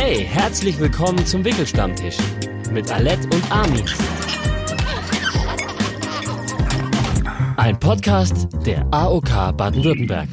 Hey, herzlich willkommen zum Wickelstammtisch mit Alette und Armin. Ein Podcast der AOK Baden-Württemberg.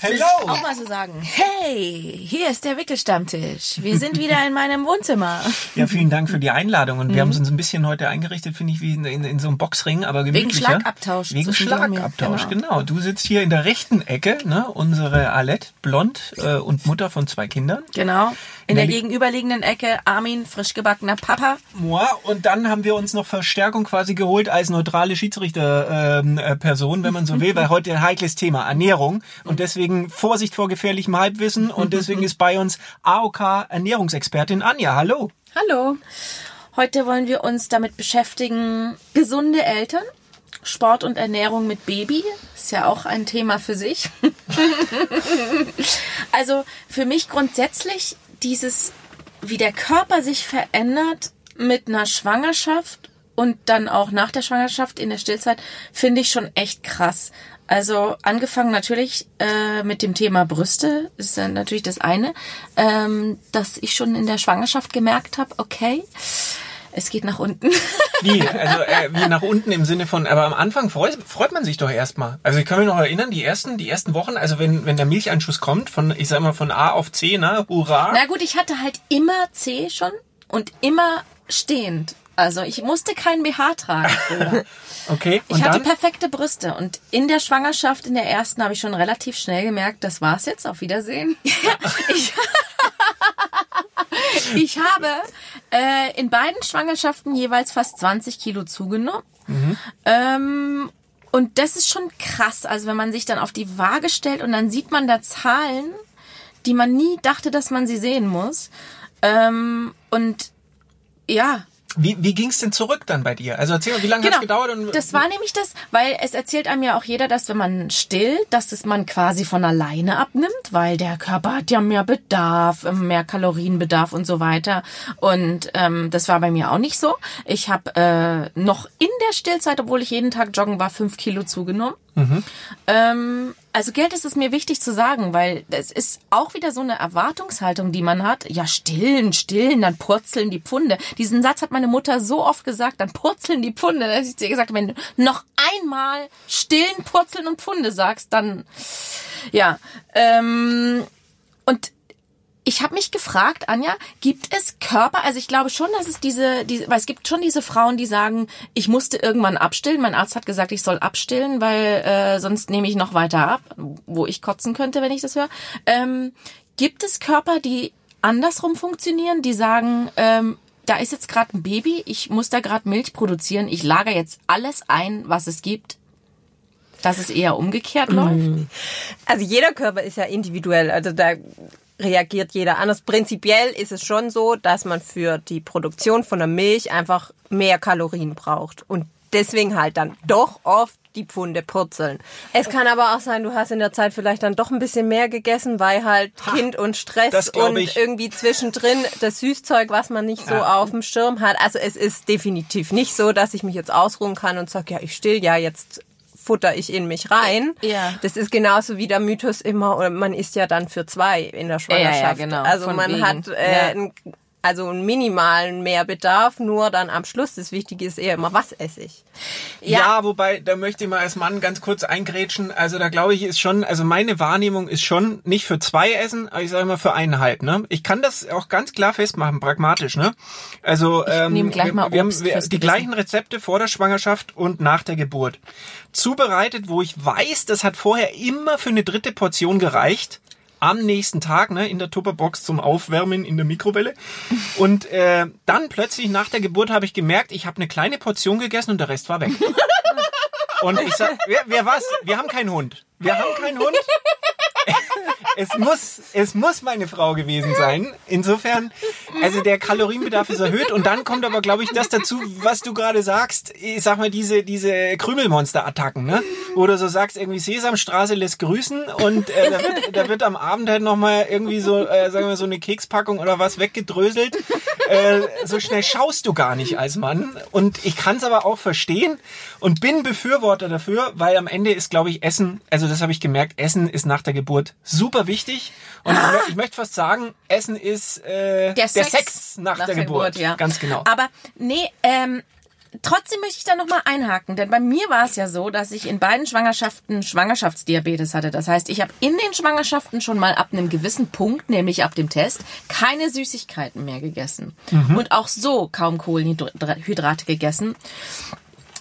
Hello! Auch mal so sagen, hey, hier ist der Wickelstammtisch. Wir sind wieder in meinem Wohnzimmer. Ja, vielen Dank für die Einladung. Und wir haben uns ein bisschen heute eingerichtet, finde ich, wie in, in, in so einem Boxring, aber gemütlicher. Schlagabtausch Wegen und mir, Schlagabtausch, genau. genau. Du sitzt hier in der rechten Ecke, ne? Unsere Alette, blond äh, und Mutter von zwei Kindern. Genau. In der gegenüberliegenden Ecke Armin, frisch gebackener Papa. Moi. Und dann haben wir uns noch Verstärkung quasi geholt als neutrale Schiedsrichterperson, äh, Person, wenn man so will, weil heute ein heikles Thema, Ernährung. Und deswegen Vorsicht vor gefährlichem Halbwissen. Und deswegen ist bei uns AOK Ernährungsexpertin Anja. Hallo. Hallo. Heute wollen wir uns damit beschäftigen, gesunde Eltern. Sport und Ernährung mit Baby ist ja auch ein Thema für sich. also für mich grundsätzlich dieses, wie der Körper sich verändert mit einer Schwangerschaft und dann auch nach der Schwangerschaft in der Stillzeit, finde ich schon echt krass. Also angefangen natürlich äh, mit dem Thema Brüste, ist natürlich das eine, ähm, dass ich schon in der Schwangerschaft gemerkt habe, okay, es geht nach unten. Wie? Also äh, wie nach unten im Sinne von, aber am Anfang freut, freut man sich doch erstmal. Also ich kann mich noch erinnern, die ersten, die ersten Wochen, also wenn, wenn der Milcheinschuss kommt, von, ich sag mal, von A auf C, ne? Hurra. Na gut, ich hatte halt immer C schon und immer stehend. Also ich musste keinen BH tragen. früher. Okay. Und Ich hatte dann? perfekte Brüste und in der Schwangerschaft, in der ersten, habe ich schon relativ schnell gemerkt, das war's jetzt, auf Wiedersehen. ich, ich habe äh, in beiden Schwangerschaften jeweils fast 20 Kilo zugenommen. Ähm, und das ist schon krass, also wenn man sich dann auf die Waage stellt und dann sieht man da Zahlen, die man nie dachte, dass man sie sehen muss. Ähm, und ja, Wie, wie ging's denn zurück dann bei dir? Also erzähl mal, wie lange hat's gedauert? Und, Genau. das war nämlich das, weil es erzählt einem ja auch jeder, dass wenn man stillt, dass es man quasi von alleine abnimmt, weil der Körper hat ja mehr Bedarf, mehr Kalorienbedarf und so weiter. Und ähm, das war bei mir auch nicht so. Ich habe äh, noch in der Stillzeit, obwohl ich jeden Tag joggen war, fünf Kilo zugenommen. Ähm, also Geld ist es mir wichtig zu sagen, weil es ist auch wieder so eine Erwartungshaltung, die man hat. Ja, stillen, stillen, dann purzeln die Pfunde. Diesen Satz hat meine Mutter so oft gesagt, dann purzeln die Pfunde. Ich zu ihr gesagt wenn du noch einmal stillen, purzeln und Pfunde sagst, dann ja. Ähm, und ich habe mich gefragt, Anja, gibt es Körper, also ich glaube schon, dass es diese, diese, weil es gibt schon diese Frauen, die sagen, ich musste irgendwann abstillen. Mein Arzt hat gesagt, ich soll abstillen, weil äh, sonst nehme ich noch weiter ab, wo ich kotzen könnte, wenn ich das höre. Ähm, gibt es Körper, die andersrum funktionieren, die sagen, ähm, da ist jetzt gerade ein Baby, ich muss da gerade Milch produzieren, ich lager jetzt alles ein, was es gibt, dass es eher umgekehrt läuft? Also jeder Körper ist ja individuell, also da reagiert jeder anders. Prinzipiell ist es schon so, dass man für die Produktion von der Milch einfach mehr Kalorien braucht und deswegen halt dann doch oft die Pfunde purzeln. Es kann aber auch sein, du hast in der Zeit vielleicht dann doch ein bisschen mehr gegessen, weil halt Kind und Stress und ich. irgendwie zwischendrin das Süßzeug, was man nicht so Ja. auf dem Schirm hat. Also es ist definitiv nicht so, dass ich mich jetzt ausruhen kann und sage, ja, ich still ja jetzt futter ich in mich rein. Ja. Das ist genauso wie der Mythos immer, man isst ja dann für zwei in der Schwangerschaft. Ja, ja, genau, Also von man wegen. hat äh, Ja. Also einen minimalen Mehrbedarf, nur dann am Schluss. Das Wichtige ist eher immer, was esse ich. Ja. wobei, da möchte ich mal als Mann ganz kurz eingrätschen. Also da glaube ich ist schon, also meine Wahrnehmung ist schon nicht für zwei essen, aber ich sage mal für eineinhalb. Ne? Ich kann das auch ganz klar festmachen, pragmatisch. Ne? Also ähm, wir, mal wir haben wir, die Gewissen. gleichen Rezepte vor der Schwangerschaft und nach der Geburt. Zubereitet, wo ich weiß, das hat vorher immer für eine dritte Portion gereicht. Am nächsten Tag, ne, in der Tupperbox zum Aufwärmen in der Mikrowelle. Und äh, dann plötzlich nach der Geburt habe ich gemerkt, ich habe eine kleine Portion gegessen und der Rest war weg. Und ich sag, wer, wer war's? Wir haben keinen Hund. Wir haben keinen Hund. Es muss, es muss meine Frau gewesen sein. Insofern, also der Kalorienbedarf ist erhöht und dann kommt aber, glaube ich, das dazu, was du gerade sagst. Ich sag mal, diese, diese Krümelmonster-Attacken, ne? Du so sagst, irgendwie Sesamstraße lässt grüßen und äh, da, wird, da wird am Abend halt nochmal irgendwie so, äh, sagen wir so eine Kekspackung oder was weggedröselt. Äh, so schnell schaust du gar nicht als Mann. Und ich kann es aber auch verstehen und bin Befürworter dafür, weil am Ende ist, glaube ich, Essen, also das habe ich gemerkt, Essen ist nach der Geburt super wichtig Und ich, mö- ich möchte fast sagen, Essen ist äh, Der Sex, nach, der, Geburt. ja. Ganz genau. Aber nee, ähm, trotzdem möchte ich da nochmal einhaken, denn bei mir war es ja so, dass ich in beiden Schwangerschaften Schwangerschaftsdiabetes hatte. Das heißt, ich habe in den Schwangerschaften schon mal ab einem gewissen Punkt, nämlich ab dem Test, keine Süßigkeiten mehr gegessen. Mhm. Und auch so kaum Kohlenhydrate gegessen.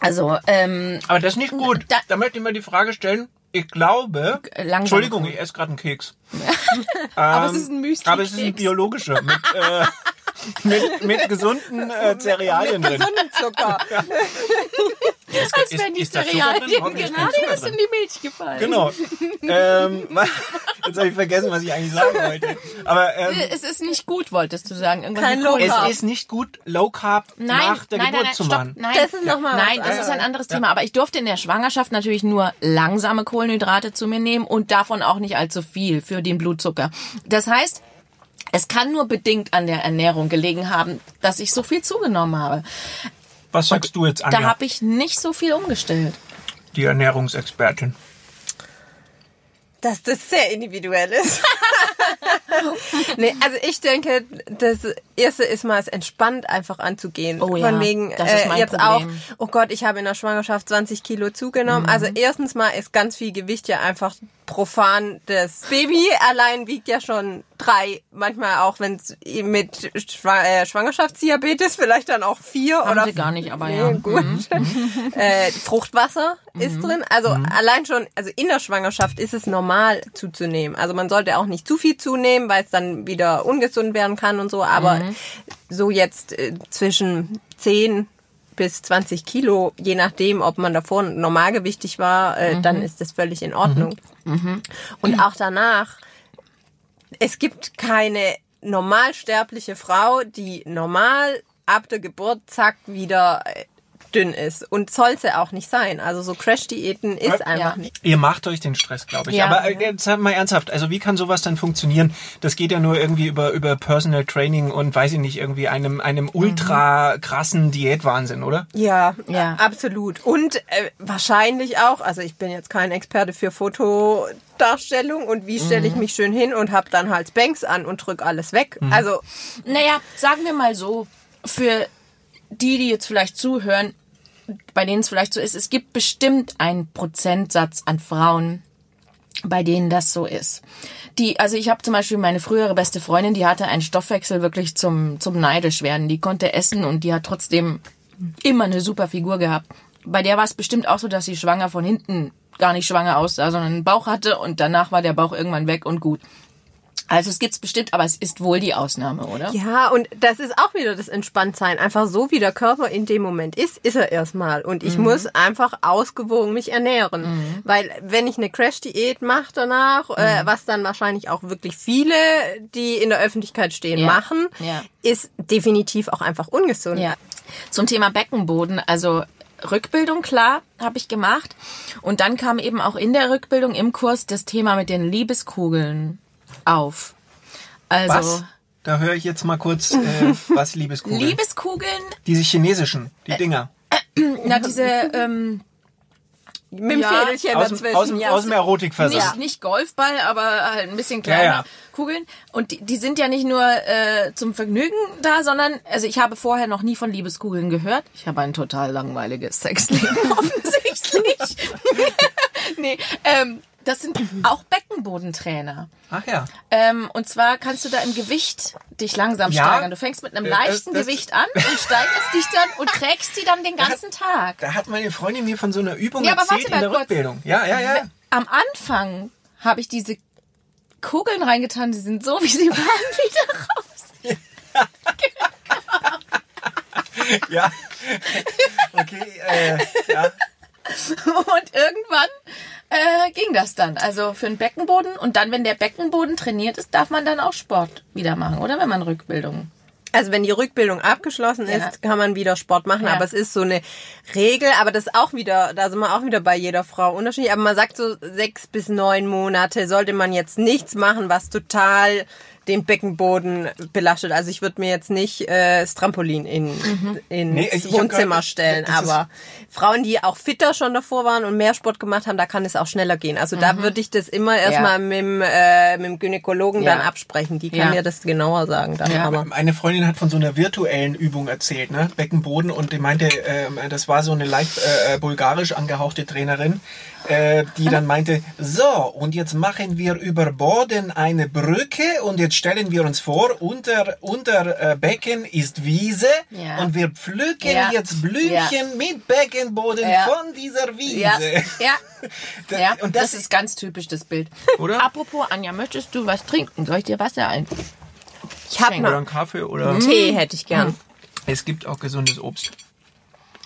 Also, ähm, Aber das ist nicht gut. Da- Da, möchte ich mal die Frage stellen. Ich glaube, langsam. Entschuldigung, ich esse gerade einen Keks. aber es ist ein Müsli. Aber es ist ein biologischer mit, äh, mit, mit gesunden äh, Cerealien drin. Zucker. Als wenn die ist da Zucker drin? Cerealien gerade Zucker erst drin. in die Milch gefallen. Genau. ähm, was- jetzt habe ich vergessen, was ich eigentlich sagen wollte. Aber ähm, Es ist nicht gut, wolltest du sagen. Irgendwas Kein mit Low. Carb. es ist nicht gut, Low Carb Nein, nach der nein, Geburt nein, zu stopp, machen. nein. Das ist noch mal Nein, das ist ein anderes. anderes Thema. Aber ich durfte in der Schwangerschaft natürlich nur langsame Kohlenhydrate zu mir nehmen und davon auch nicht allzu viel für den Blutzucker. Das heißt, es kann nur bedingt an der Ernährung gelegen haben, dass ich so viel zugenommen habe. Was sagst du jetzt, Anja, Da habe ich nicht so viel umgestellt. die Ernährungsexpertin? dass das sehr individuell ist. nee, also ich denke, das erste ist mal es entspannt einfach anzugehen. Oh ja, Von wegen das ist äh, mein jetzt Problem. Mhm. auch, oh Gott, ich habe in der Schwangerschaft 20 Kilo zugenommen. Also erstens mal ist ganz viel Gewicht ja einfach profan. Das Baby allein wiegt ja schon drei, manchmal auch wenn es mit äh, Schwangerschaftsdiabetes vielleicht dann auch vier Haben oder sie gar nicht, aber Nee, ja. Mhm. gut. äh, Fruchtwasser ist drin. Also allein schon, also in der Schwangerschaft ist es normal zuzunehmen. Also man sollte auch nicht zu viel zunehmen, weil es dann wieder ungesund werden kann und so. Aber Mhm. so jetzt äh, zwischen 10 bis 20 Kilo, je nachdem, ob man davor normalgewichtig war, Mhm. äh, dann ist das völlig in Ordnung. Und auch danach, es gibt keine normalsterbliche Frau, die normal ab der Geburt zack wieder äh, dünn ist. Und soll sie auch nicht sein. Also so Crash-Diäten ist Ja. einfach nicht. Ihr macht euch den Stress, glaube ich. Ja. Aber äh, jetzt mal ernsthaft, also wie kann sowas dann funktionieren? Das geht ja nur irgendwie über, über Personal Training und weiß ich nicht, irgendwie einem, einem ultra krassen Diätwahnsinn, oder? Ja, Ja. absolut. Und äh, wahrscheinlich auch, also ich bin jetzt kein Experte für Fotodarstellung und wie stelle ich mich schön hin und habe dann halt Banks an und drück alles weg. Also Naja, sagen wir mal so, für die, die jetzt vielleicht zuhören, bei denen es vielleicht so ist, es gibt bestimmt einen Prozentsatz an Frauen, bei denen das so ist. Die, also ich habe zum Beispiel meine frühere beste Freundin, die hatte einen Stoffwechsel wirklich zum, zum neidisch werden. Die konnte essen und die hat trotzdem immer eine super Figur gehabt. Bei der war es bestimmt auch so, dass sie schwanger von hinten gar nicht schwanger aussah, sondern einen Bauch hatte und danach war der Bauch irgendwann weg und gut. Also es gibt's bestimmt, aber es ist wohl die Ausnahme, oder? Ja, und das ist auch wieder das Entspanntsein. Einfach so, wie der Körper in dem Moment ist, ist er erstmal. Und ich muss einfach ausgewogen mich ernähren. Weil wenn ich eine Crash-Diät mache danach, äh, was dann wahrscheinlich auch wirklich viele, die in der Öffentlichkeit stehen, Ja. machen, Ja. ist definitiv auch einfach ungesund. Ja. Zum Thema Beckenboden, also Rückbildung, klar, habe ich gemacht. Und dann kam eben auch in der Rückbildung im Kurs das Thema mit den Liebeskugeln auf. Also Was? Da höre ich jetzt mal kurz, äh, was Liebeskugeln. Liebeskugeln, Diese chinesischen, die Dinger. na diese ähm, Mit dem Ja. Fädelchen Aus, dem- dazwischen. aus, dem- ja. aus dem Erotikversand. nicht, nicht Golfball, aber halt ein bisschen kleiner Ja, ja. Kugeln. Und die, die sind ja nicht nur äh, zum Vergnügen da, sondern, also ich habe vorher noch nie von Liebeskugeln gehört. Ich habe ein total langweiliges Sexleben offensichtlich. nee, ähm, das sind auch Beckenbodentrainer. Ach ja. Ähm, und zwar kannst du da im Gewicht dich langsam Ja. steigern. Du fängst mit einem Äh, leichten das- das- Gewicht an und steigerst dich dann und trägst die dann den ganzen Tag. Da hat meine Freundin mir von so einer Übung Ja, aber erzählt in der kurz. Rückbildung. Ja, ja, ja. Am Anfang habe ich diese Kugeln reingetan, die sind so, wie sie waren, wieder raus. Ja. Okay, äh, ja. Und irgendwann äh, ging das dann. Also für den Beckenboden. Und dann, wenn der Beckenboden trainiert ist, darf man dann auch Sport wieder machen, oder? Wenn man Rückbildung. Also wenn die Rückbildung abgeschlossen ist, Ja. kann man wieder Sport machen, Ja. aber es ist so eine Regel, aber das ist auch wieder, da sind wir auch wieder bei jeder Frau unterschiedlich, aber man sagt so sechs bis neun Monate sollte man jetzt nichts machen, was total den Beckenboden belastet. Also ich würde mir jetzt nicht äh, das Trampolin in, ins Nee, ich- ich Wohnzimmer grad- stellen, aber Frauen, die auch fitter schon davor waren und mehr Sport gemacht haben, da kann es auch schneller gehen. Also da würde ich das immer erstmal mit, dem, äh, mit dem Gynäkologen Ja. dann absprechen. Die kann Ja. mir das genauer sagen. Dann, Ja. aber. Meine Freundin hat von so einer virtuellen Übung erzählt, ne? Beckenboden und die meinte, ähm, das war so eine leicht äh, bulgarisch angehauchte Trainerin, äh, die dann meinte, so und jetzt machen wir über Boden eine Brücke und jetzt stellen wir uns vor, unter unter äh, Becken ist Wiese Ja. und wir pflücken Ja. jetzt Blümchen Ja. mit Beckenboden Ja. von dieser Wiese. Ja, ja. Da- ja. und das, das, ist ganz typisch das Bild. Oder? Apropos, Anja, möchtest du was trinken? Soll ich dir Wasser ein? Ich habe oder noch ein Kaffee oder Tee hätte ich gern. es gibt auch gesundes Obst.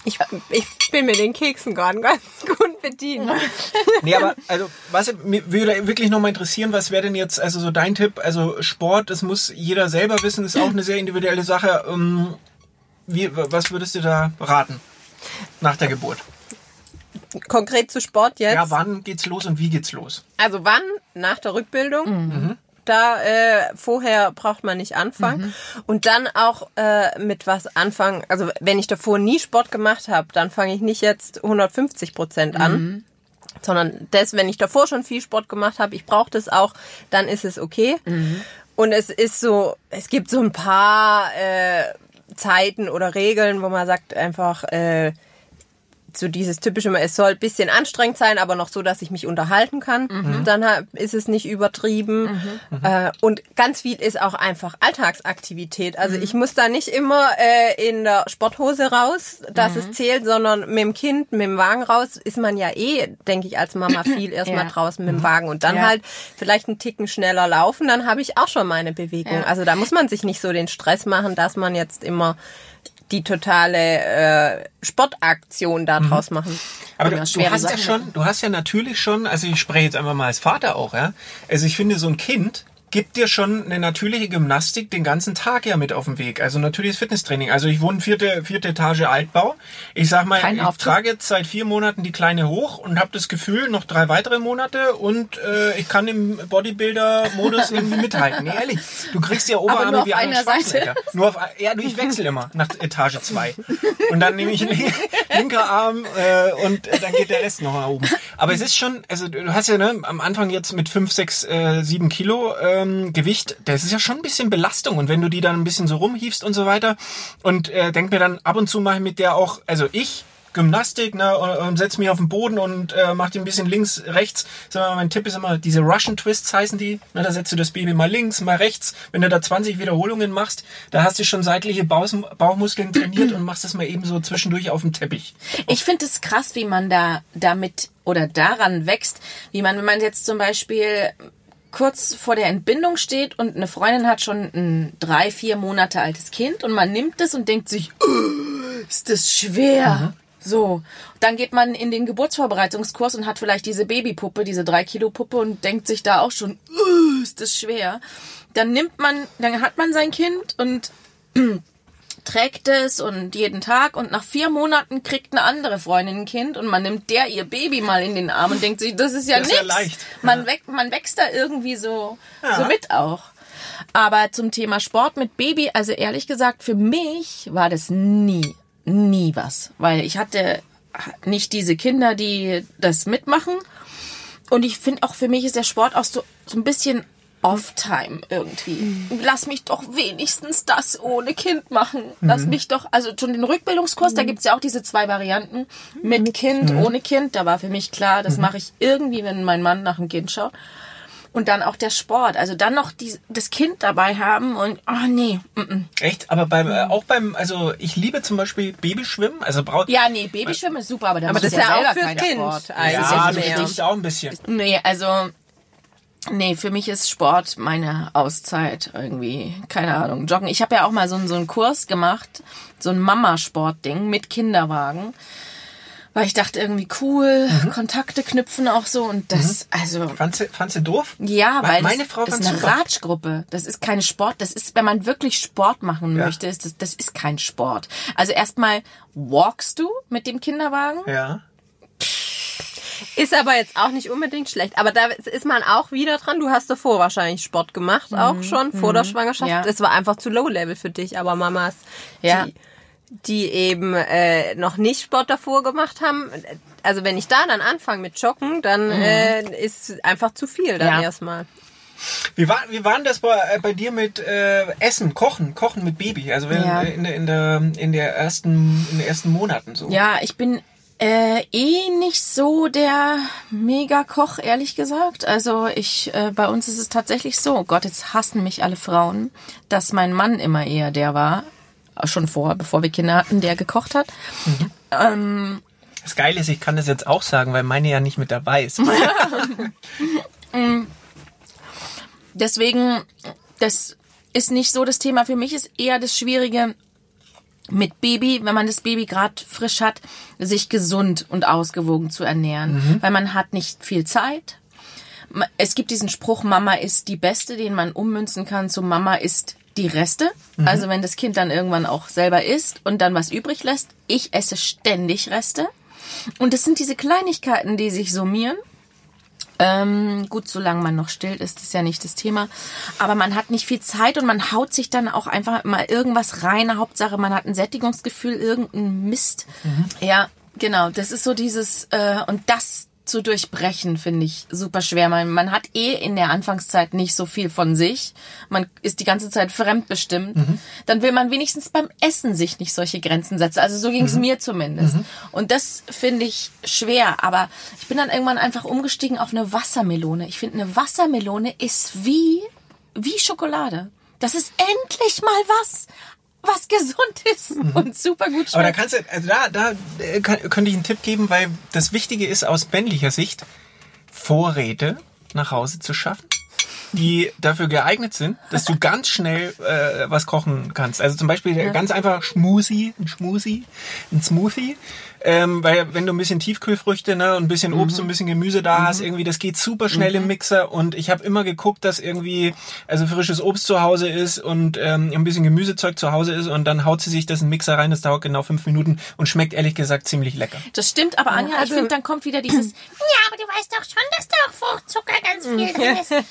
Ich, ich bin mit den Keksen gerade ganz gut bedient. Nee, aber also was mir würde wirklich noch mal interessieren, was wäre denn jetzt also so dein Tipp? Also Sport, das muss jeder selber wissen, ist auch eine sehr individuelle Sache. Ähm, Wie, was würdest du da raten nach der Geburt? Konkret zu Sport jetzt. Ja, wann geht's los und wie geht's los? Also wann? Nach der Rückbildung. Mhm. Da äh, vorher braucht man nicht anfangen. Und dann auch äh, mit was anfangen. Also wenn ich davor nie Sport gemacht habe, dann fange ich nicht jetzt 150 Prozent an. Sondern das, wenn ich davor schon viel Sport gemacht habe, ich brauche das auch, dann ist es okay. Und es ist so, es gibt so ein paar äh, Zeiten oder Regeln, wo man sagt einfach, äh, so dieses typische, es soll ein bisschen anstrengend sein, aber noch so, dass ich mich unterhalten kann. Dann hab- ist es nicht übertrieben. Äh, und ganz viel ist auch einfach Alltagsaktivität. Also ich muss da nicht immer äh, in der Sporthose raus, dass es zählt, sondern mit dem Kind, mit dem Wagen raus, ist man ja eh, denke ich, als Mama viel erstmal Ja. draußen mit dem Wagen. Und dann Ja. halt vielleicht einen Ticken schneller laufen, dann habe ich auch schon meine Bewegung. Ja. Also da muss man sich nicht so den Stress machen, dass man jetzt immer die totale äh, Sportaktion da draus machen. Aber Ja, du, du hast ja Sachen. schon, du hast ja natürlich schon, also ich spreche jetzt einfach mal als Vater auch, ja. Also ich finde, so ein Kind gibt dir schon eine natürliche Gymnastik den ganzen Tag ja mit auf den Weg. Also natürliches Fitnesstraining. Also ich wohne vierte, vierte Etage Altbau. Ich sag mal, Kein ich Aufzug? trage jetzt seit vier Monaten die Kleine hoch und habe das Gefühl, noch drei weitere Monate und äh, ich kann im Bodybuilder-Modus irgendwie mithalten. Nee, ehrlich. Du kriegst ja Oberarme nur auf wie einer Seite. Nur auf, ja, ich wechsle immer nach Etage 2. Und dann nehme ich linker Arm äh, und äh, dann geht der Rest noch nach oben. Aber es ist schon, also du hast ja ne, am Anfang jetzt mit 5, 6, äh, 7 Kilo ähm, Gewicht, das ist ja schon ein bisschen Belastung. Und wenn du die dann ein bisschen so rumhiefst und so weiter und äh, denk mir dann ab und zu ich mit der auch, also ich Gymnastik, ne, und, und setz mich auf den Boden und äh, mach die ein bisschen links, rechts. Sag mal, mein Tipp ist immer, diese Russian Twists heißen die. Ne, da setzt du das Baby mal links, mal rechts. Wenn du da 20 Wiederholungen machst, da hast du schon seitliche Bauch, Bauchmuskeln trainiert und machst das mal eben so zwischendurch auf dem Teppich. Ich finde es krass, wie man da damit oder daran wächst, wie man, wenn man jetzt zum Beispiel kurz vor der Entbindung steht und eine Freundin hat schon ein drei, vier Monate altes Kind und man nimmt es und denkt sich, "Oh, ist das schwer. So, dann geht man in den Geburtsvorbereitungskurs und hat vielleicht diese Babypuppe, diese drei Kilo Puppe und denkt sich da auch schon, "Oh, ist das schwer. Dann nimmt man, dann hat man sein Kind und trägt es und jeden Tag und nach vier Monaten kriegt eine andere Freundin ein Kind und man nimmt der ihr Baby mal in den Arm und denkt sich, das ist ja Das ist ja nichts. leicht. Man, wächst, man wächst da irgendwie so, Ja. so mit auch. Aber zum Thema Sport mit Baby, also ehrlich gesagt, für mich war das nie, nie was. Weil ich hatte nicht diese Kinder, die das mitmachen. Und ich finde auch für mich ist der Sport auch so, so ein bisschen Off-Time irgendwie. Lass mich doch wenigstens das ohne Kind machen. Lass mich doch, also schon den Rückbildungskurs, da gibt's ja auch diese zwei Varianten. Mit Kind, ohne Kind. Da war für mich klar, das mache ich irgendwie, wenn mein Mann nach dem Kind schaut. Und dann auch der Sport. Also dann noch die, das Kind dabei haben und, oh nee. Mm -mm. Echt? Aber beim, äh, auch beim, also ich liebe zum Beispiel Babyschwimmen. Also braucht Ja, nee, Babyschwimmen ist super, aber da Aber muss das ist ja selber auch fürs Kind Sport. eigentlich. Das ist ja, ja nicht richtig. richtig auch ein bisschen. Nee, also nee, für mich ist Sport meine Auszeit irgendwie. Keine Ahnung, Joggen. Ich habe ja auch mal so, einen- so einen Kurs gemacht, so ein Mamasport-Ding mit Kinderwagen. Weil ich dachte irgendwie cool, Mhm. Kontakte knüpfen auch so und das, also Fandst du, fandst du doof? ja, weil meine das, Frau das ist eine super. Ratschgruppe. Das ist keine Sport. Das ist, wenn man wirklich Sport machen Ja. möchte, ist das, das ist kein Sport. Also erstmal walkst du mit dem Kinderwagen. Ja. Ist aber jetzt auch nicht unbedingt schlecht. Aber da ist man auch wieder dran. Du hast davor wahrscheinlich Sport gemacht, auch schon vor der Schwangerschaft. Ja. Das war einfach zu low level für dich. Aber Mamas, Ja. die, die eben äh, noch nicht Sport davor gemacht haben, also wenn ich da dann anfange mit Joggen, dann äh, ist einfach zu viel dann Ja. erstmal. Wie war, wie war denn das bei, äh, bei dir mit äh, Essen, Kochen, Kochen mit Baby? Also wenn, Ja. äh, in, der, in, der, in, der ersten, in den ersten Monaten so. Ja, ich bin äh, eh nicht so der Mega-Koch, ehrlich gesagt. Also ich, äh, bei uns ist es tatsächlich so, oh Gott, jetzt hassen mich alle Frauen, dass mein Mann immer eher der war, schon vor, bevor wir Kinder hatten, der gekocht hat. Ähm, Das Geile ist, ich kann das jetzt auch sagen, weil meine ja nicht mit dabei ist. deswegen, das ist nicht so das Thema. Für mich ist eher das Schwierige mit Baby, wenn man das Baby gerade frisch hat, sich gesund und ausgewogen zu ernähren. Weil man hat nicht viel Zeit. Es gibt diesen Spruch, Mama ist die Beste, den man ummünzen kann zu Mama ist die Reste. Also wenn das Kind dann irgendwann auch selber isst und dann was übrig lässt. Ich esse ständig Reste. Und das sind diese Kleinigkeiten, die sich summieren. Ähm, gut, solange man noch stillt, ist das ja nicht das Thema. Aber man hat nicht viel Zeit und man haut sich dann auch einfach mal irgendwas rein. Hauptsache, man hat ein Sättigungsgefühl, irgendein Mist. Ja, genau. Das ist so dieses, äh, und das zu durchbrechen, finde ich super schwer. Man, man hat eh in der Anfangszeit nicht so viel von sich. Man ist die ganze Zeit fremdbestimmt. Dann will man wenigstens beim Essen sich nicht solche Grenzen setzen. Also so ging es mir zumindest. Und das finde ich schwer. Aber ich bin dann irgendwann einfach umgestiegen auf eine Wassermelone. Ich finde, eine Wassermelone ist wie, wie Schokolade. Das ist endlich mal was, was gesund ist und super gut schmeckt. Aber da kannst du, also da, da äh, kann, könnte ich einen Tipp geben, weil das Wichtige ist aus männlicher Sicht, Vorräte nach Hause zu schaffen, die dafür geeignet sind, dass du ganz schnell äh, was kochen kannst. Also zum Beispiel ganz einfach Schmusi, ein Schmusi, ein Smoothie. Ähm, weil wenn du ein bisschen Tiefkühlfrüchte ne, und ein bisschen Obst und ein bisschen Gemüse da hast, irgendwie, das geht super schnell im Mixer und ich habe immer geguckt, dass irgendwie also frisches Obst zu Hause ist und ähm, ein bisschen Gemüsezeug zu Hause ist und dann haut sie sich das in den Mixer rein, das dauert genau fünf Minuten und schmeckt ehrlich gesagt ziemlich lecker. Das stimmt, aber Anja, ich also- finde, dann kommt wieder dieses, ja, aber du weißt doch schon, dass da auch Fruchtzucker ganz viel drin ist.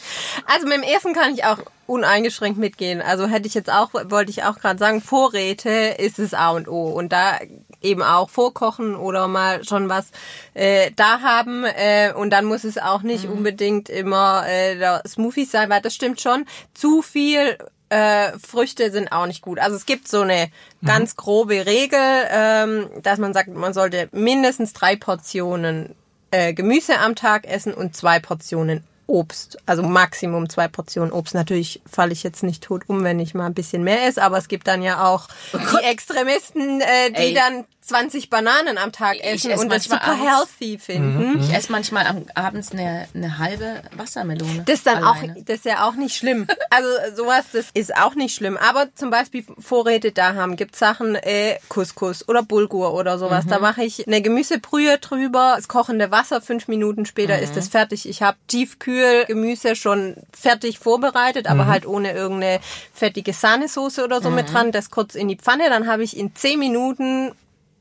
Also mit dem Essen kann ich auch uneingeschränkt mitgehen. Also hätte ich jetzt auch, wollte ich auch gerade sagen, Vorräte ist es A und O. Und da eben auch vorkochen oder mal schon was äh, da haben. Äh, und dann muss es auch nicht unbedingt immer äh, der Smoothie sein, weil das stimmt schon. Zu viel äh, Früchte sind auch nicht gut. Also es gibt so eine ganz grobe Regel, ähm, dass man sagt, man sollte mindestens drei Portionen äh, Gemüse am Tag essen und zwei Portionen Obst. Also Maximum zwei Portionen Obst. Natürlich falle ich jetzt nicht tot um, wenn ich mal ein bisschen mehr esse, aber es gibt dann ja auch die Extremisten, äh, die Ey. dann 20 Bananen am Tag essen esse und das super abends- healthy finden. Ich esse manchmal am, abends eine, eine halbe Wassermelone. Das ist dann alleine. auch, das ist ja auch nicht schlimm. Also sowas, das ist auch nicht schlimm. Aber zum Beispiel Vorräte da haben, gibt Sachen, äh, Couscous oder Bulgur oder sowas. Da mache ich eine Gemüsebrühe drüber, das kochende Wasser, fünf Minuten später ist es fertig. Ich habe Tiefkühlgemüse schon fertig vorbereitet, aber halt ohne irgendeine fettige Sahnesoße oder so mit dran. Das kurz in die Pfanne, dann habe ich in zehn Minuten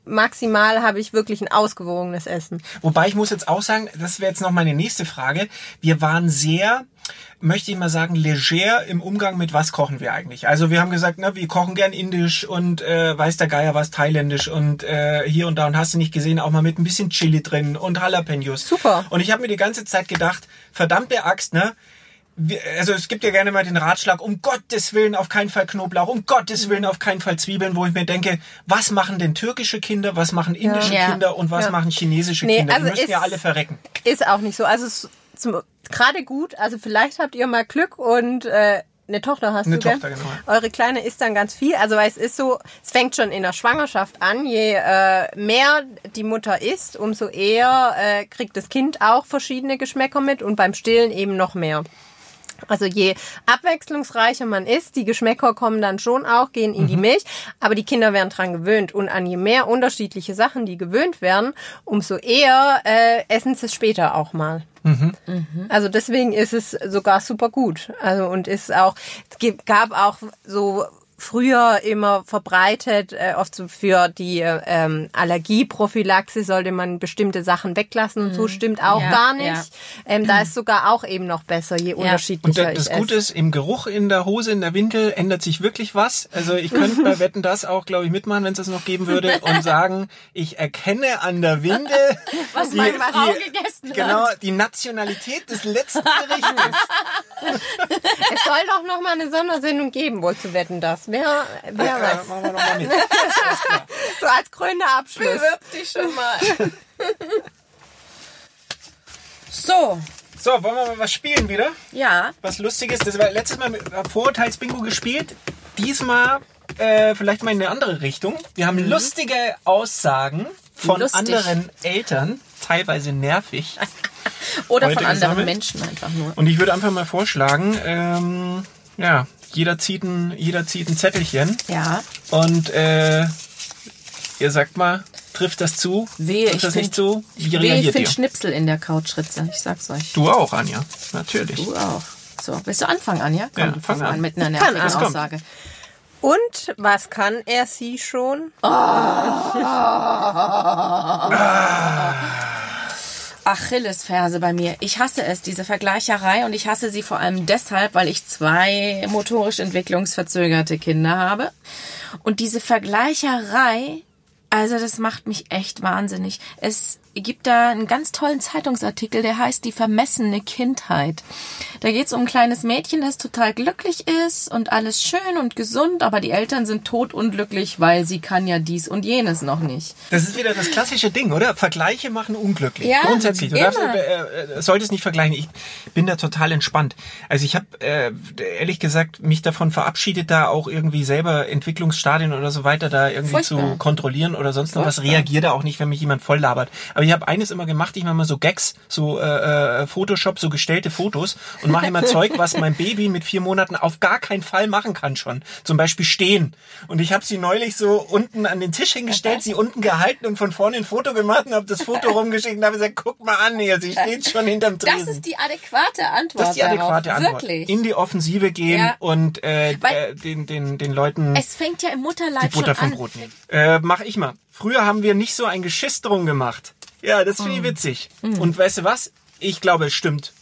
maximal habe ich wirklich ein ausgewogenes Essen. Wobei ich muss jetzt auch sagen, das wäre jetzt noch meine nächste Frage. Wir waren sehr, möchte ich mal sagen, leger im Umgang mit was kochen wir eigentlich. Also wir haben gesagt, ne, wir kochen gern indisch und äh, weiß der Geier was thailändisch und äh, hier und da und hast du nicht gesehen, auch mal mit ein bisschen Chili drin und Jalapenos. Super. Und ich habe mir die ganze Zeit gedacht, verdammte Axt, ne? Also es gibt ja gerne mal den Ratschlag, um Gottes Willen auf keinen Fall Knoblauch, um Gottes Willen auf keinen Fall Zwiebeln, wo ich mir denke, was machen denn türkische Kinder, was machen indische Ja. Kinder und was Ja. machen chinesische Nee, Kinder? also Die müssen ist- ja alle verrecken. Ist auch nicht so. Also es ist zum- gerade gut. Also vielleicht habt ihr mal Glück und äh, eine Tochter hast Eine du, gell? Tochter, genau, Eure Kleine isst dann ganz viel. Also weil es ist so, es fängt schon in der Schwangerschaft an. Je äh, mehr die Mutter isst, umso eher äh, kriegt das Kind auch verschiedene Geschmäcker mit und beim Stillen eben noch mehr. Also je abwechslungsreicher man ist, die Geschmäcker kommen dann schon auch, gehen in die Milch, aber die Kinder werden dran gewöhnt. Und an je mehr unterschiedliche Sachen, die gewöhnt werden, umso eher äh, essen sie es später auch mal. Also deswegen ist es sogar super gut. Also und ist auch, es gibt- gab auch so früher immer verbreitet, äh, oft so für die äh, ähm, Allergieprophylaxe sollte man bestimmte Sachen weglassen und so stimmt auch Mhm. Ja, gar nicht. ja. Ähm, da ist sogar auch eben noch besser, je Und unterschiedlicher da- das Gute ist, im Geruch in der Hose, in der Windel ändert sich wirklich was. Also ich könnte bei Wetten das auch, glaube ich, mitmachen, wenn es das noch geben würde und sagen, ich erkenne an der Windel, Was die- meine Frau die- gegessen genau, hat. die Nationalität des letzten Gerichtes. Es soll doch noch mal eine Sondersendung geben, wohl zu wetten das. Wer, wer Ja, weiß. machen wir noch mal mit. So als krönender Abschluss. dich schon mal. so, So, wollen wir mal was spielen wieder? ja. Was Lustiges. Das war letztes Mal mit Vorurteilsbingo gespielt. Diesmal äh, vielleicht mal in eine andere Richtung. Wir haben lustige Aussagen von Mhm. Lustig. anderen Eltern, teilweise nervig. Oder von anderen gesammelt. Menschen einfach nur. Und ich würde einfach mal vorschlagen, ähm, ja, jeder zieht ein, jeder zieht ein Zettelchen Ja. und äh, ihr sagt mal, trifft das zu? Wehe, trifft ich das nicht find- zu? Wie Weh, ich reagiert finde? Schnipsel in der Couchritze. Ich sag's euch. Du auch, Anja. Natürlich. Du auch. So, willst du anfangen, Anja? Komm, Ja, du fang fang an. an mit einer Kann nervigen. Aussage. Und was kann er sie schon? Achillesferse bei mir. Ich hasse es, diese Vergleicherei und ich hasse sie vor allem deshalb, weil ich zwei motorisch entwicklungsverzögerte Kinder habe. Und diese Vergleicherei, also das macht mich echt wahnsinnig. Es gibt da einen ganz tollen Zeitungsartikel, der heißt Die vermessene Kindheit. Da geht es um ein kleines Mädchen, das total glücklich ist und alles schön und gesund, aber die Eltern sind totunglücklich, weil sie kann ja dies und jenes noch nicht. Das ist wieder das klassische Ding, oder? Vergleiche machen unglücklich. Ja, Grundsätzlich. Du darfst, äh, äh, solltest nicht vergleichen. Ich bin da total entspannt. Also ich habe äh, ehrlich gesagt mich davon verabschiedet, da auch irgendwie selber Entwicklungsstadien oder so weiter da irgendwie Furchtbar. zu kontrollieren oder sonst noch was. Reagiere da auch nicht, wenn mich jemand voll labert. Aber ich habe eines immer gemacht, ich mache mal so Gags, so äh, äh, Photoshop, so gestellte Fotos und mache immer Zeug, was mein Baby mit vier Monaten auf gar keinen Fall machen kann schon. Zum Beispiel stehen. Und ich habe sie neulich so unten an den Tisch hingestellt, sie unten gehalten und von vorne ein Foto gemacht und habe das Foto rumgeschickt und habe gesagt, guck mal an hier, sie steht schon hinterm Tresen. Das ist die adäquate Antwort. Das ist die adäquate darauf. Antwort. Wirklich. In die Offensive gehen Ja. und äh, Weil- äh, den, den, den Leuten es fängt ja im Mutterleib die Butter schon vom an. Brot nehmen. Äh, mach ich mal. Früher haben wir nicht so ein Geschiss drum gemacht. Ja, das finde ich witzig. Und weißt du was? Ich glaube, es stimmt.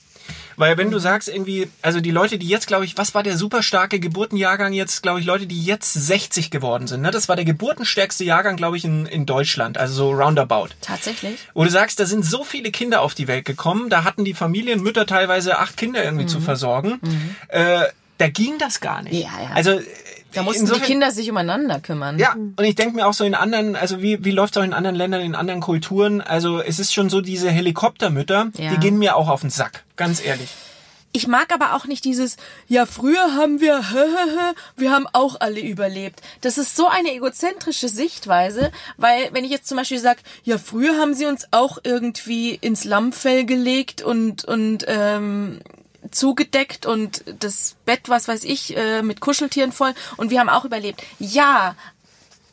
Weil wenn du sagst irgendwie, also die Leute, die jetzt, glaube ich, was war der super starke Geburtenjahrgang jetzt, glaube ich, Leute, die jetzt 60 geworden sind, ne? Das war der geburtenstärkste Jahrgang, glaube ich, in, in Deutschland, also so roundabout. Tatsächlich. Wo du sagst, da sind so viele Kinder auf die Welt gekommen, da hatten die Familien, Mütter teilweise acht Kinder irgendwie Mhm. zu versorgen. Äh, da ging das gar nicht. Ja, ja. Also Da mussten insofern- die Kinder sich umeinander kümmern. ja, und ich denke mir auch so in anderen, also wie, wie läuft es auch in anderen Ländern, in anderen Kulturen? Also es ist schon so, diese Helikoptermütter, Ja. die gehen mir auch auf den Sack, ganz ehrlich. Ich mag aber auch nicht dieses, ja, früher haben wir, wir haben auch alle überlebt. Das ist so eine egozentrische Sichtweise, weil wenn ich jetzt zum Beispiel sage, ja, früher haben sie uns auch irgendwie ins Lammfell gelegt und, und ähm, zugedeckt und das Bett, was weiß ich, äh, mit Kuscheltieren voll und wir haben auch überlebt. Ja,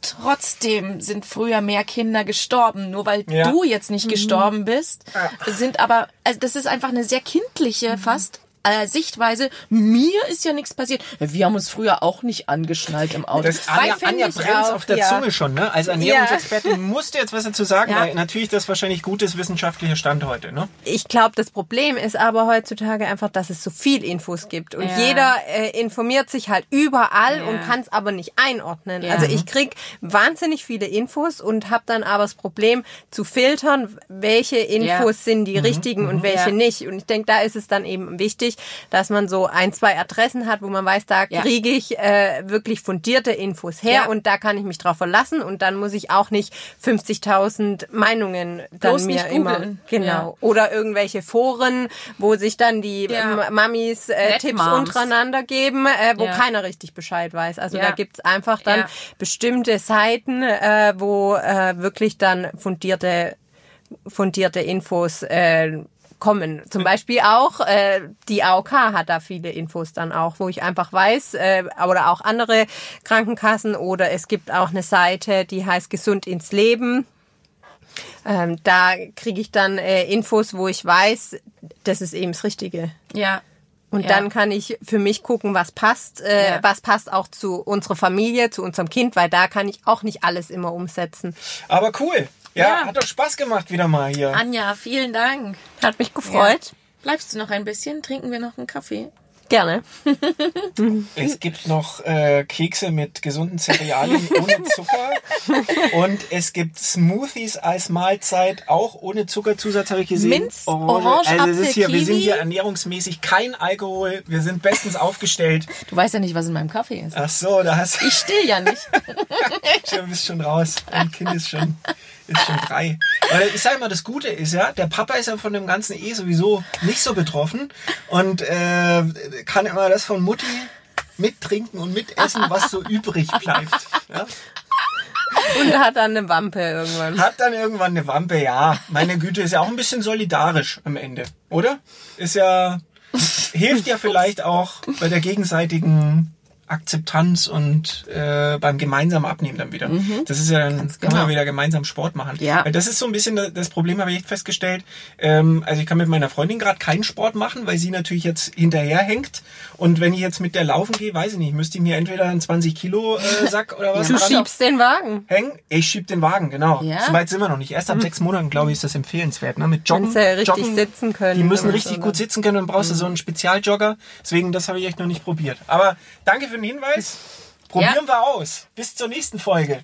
trotzdem sind früher mehr Kinder gestorben. Nur weil Ja. du jetzt nicht gestorben bist, sind aber, also das ist einfach eine sehr kindliche fast. Äh, Sichtweise, mir ist ja nichts passiert. Ja, Wir haben uns früher auch nicht angeschnallt im Auto. Das Anja, Anja ich brennt auf der ja. Zunge schon, ne? Als Ernährungsexpertin musst du jetzt was dazu sagen, Ja. weil natürlich das wahrscheinlich gutes wissenschaftlicher Stand heute, ne? Ich glaube, das Problem ist aber heutzutage einfach, dass es so viel Infos gibt und Ja. jeder äh, informiert sich halt überall Ja. und kann es aber nicht einordnen. Ja. Also ich krieg wahnsinnig viele Infos und habe dann aber das Problem zu filtern, welche Infos Ja. sind die richtigen und welche Ja. nicht. Und ich denke, da ist es dann eben wichtig, dass man so ein, zwei Adressen hat, wo man weiß, da Ja. kriege ich äh, wirklich fundierte Infos her Ja. und da kann ich mich drauf verlassen und dann muss ich auch nicht 50.000 Meinungen dann Bloß mir immer genau Ja. oder irgendwelche Foren, wo sich dann die Ja. M- Mamis äh, Tipps untereinander geben, äh, wo keiner richtig Bescheid weiß. Also da gibt's einfach dann bestimmte Seiten, äh, wo äh, wirklich dann fundierte fundierte Infos äh, kommen. Zum Beispiel auch äh, die AOK hat da viele Infos dann auch, wo ich einfach weiß, äh, oder auch andere Krankenkassen oder es gibt auch eine Seite, die heißt Gesund ins Leben. Ähm, da kriege ich dann äh, Infos, wo ich weiß, das ist eben das Richtige. Ja. Und Ja. dann kann ich für mich gucken, was passt, äh, Ja. was passt auch zu unserer Familie, zu unserem Kind, weil da kann ich auch nicht alles immer umsetzen. Aber cool. Ja, Ja. hat doch Spaß gemacht wieder mal hier. Anja, vielen Dank. Hat mich gefreut. Bleibst du noch ein bisschen? Trinken wir noch einen Kaffee? Gerne. Es gibt noch äh, Kekse mit gesunden Cerealien ohne Zucker. Und es gibt Smoothies als Mahlzeit, auch ohne Zuckerzusatz, habe ich gesehen. Minz, Orange, also das ist hier, Apfel, wir sind Kiwi. hier ernährungsmäßig kein Alkohol. Wir sind bestens aufgestellt. Du weißt ja nicht, was in meinem Kaffee ist. Ach so, da hast Ich still ja nicht. du bist schon raus. Dein Kind ist schon, ist schon drei. Weil ich sage mal, das Gute ist ja, der Papa ist ja von dem Ganzen eh sowieso nicht so betroffen und äh, kann immer das von Mutti mittrinken und mitessen, was so übrig bleibt. Ja? Und hat dann eine Wampe irgendwann. Hat dann irgendwann eine Wampe, ja. Meine Güte, ist ja auch ein bisschen solidarisch am Ende, oder? Ist ja, hilft ja vielleicht auch bei der gegenseitigen Akzeptanz und äh, beim gemeinsamen Abnehmen dann wieder. Das ist ja dann, man genau. wieder gemeinsam Sport machen. Ja. Weil das ist so ein bisschen das- Problem, habe ich echt festgestellt. Ähm, also ich kann mit meiner Freundin gerade keinen Sport machen, weil sie natürlich jetzt hinterherhängt. Und wenn ich jetzt mit der laufen gehe, weiß ich nicht, müsste ich mir entweder einen 20 Kilo äh, Sack oder was Du dran schiebst den Wagen. hängen. Ich schieb den Wagen, genau. Ja. Soweit sind wir noch nicht. Erst ab sechs Monaten, glaube ich, ist das empfehlenswert. Ne? Mit Joggen. Sie richtig Joggen, sitzen können Die müssen richtig so, gut ne? sitzen können und brauchst du so einen Spezialjogger. Deswegen, das habe ich echt noch nicht probiert. Aber danke für den Hinweis. Probieren wir aus. Bis zur nächsten Folge.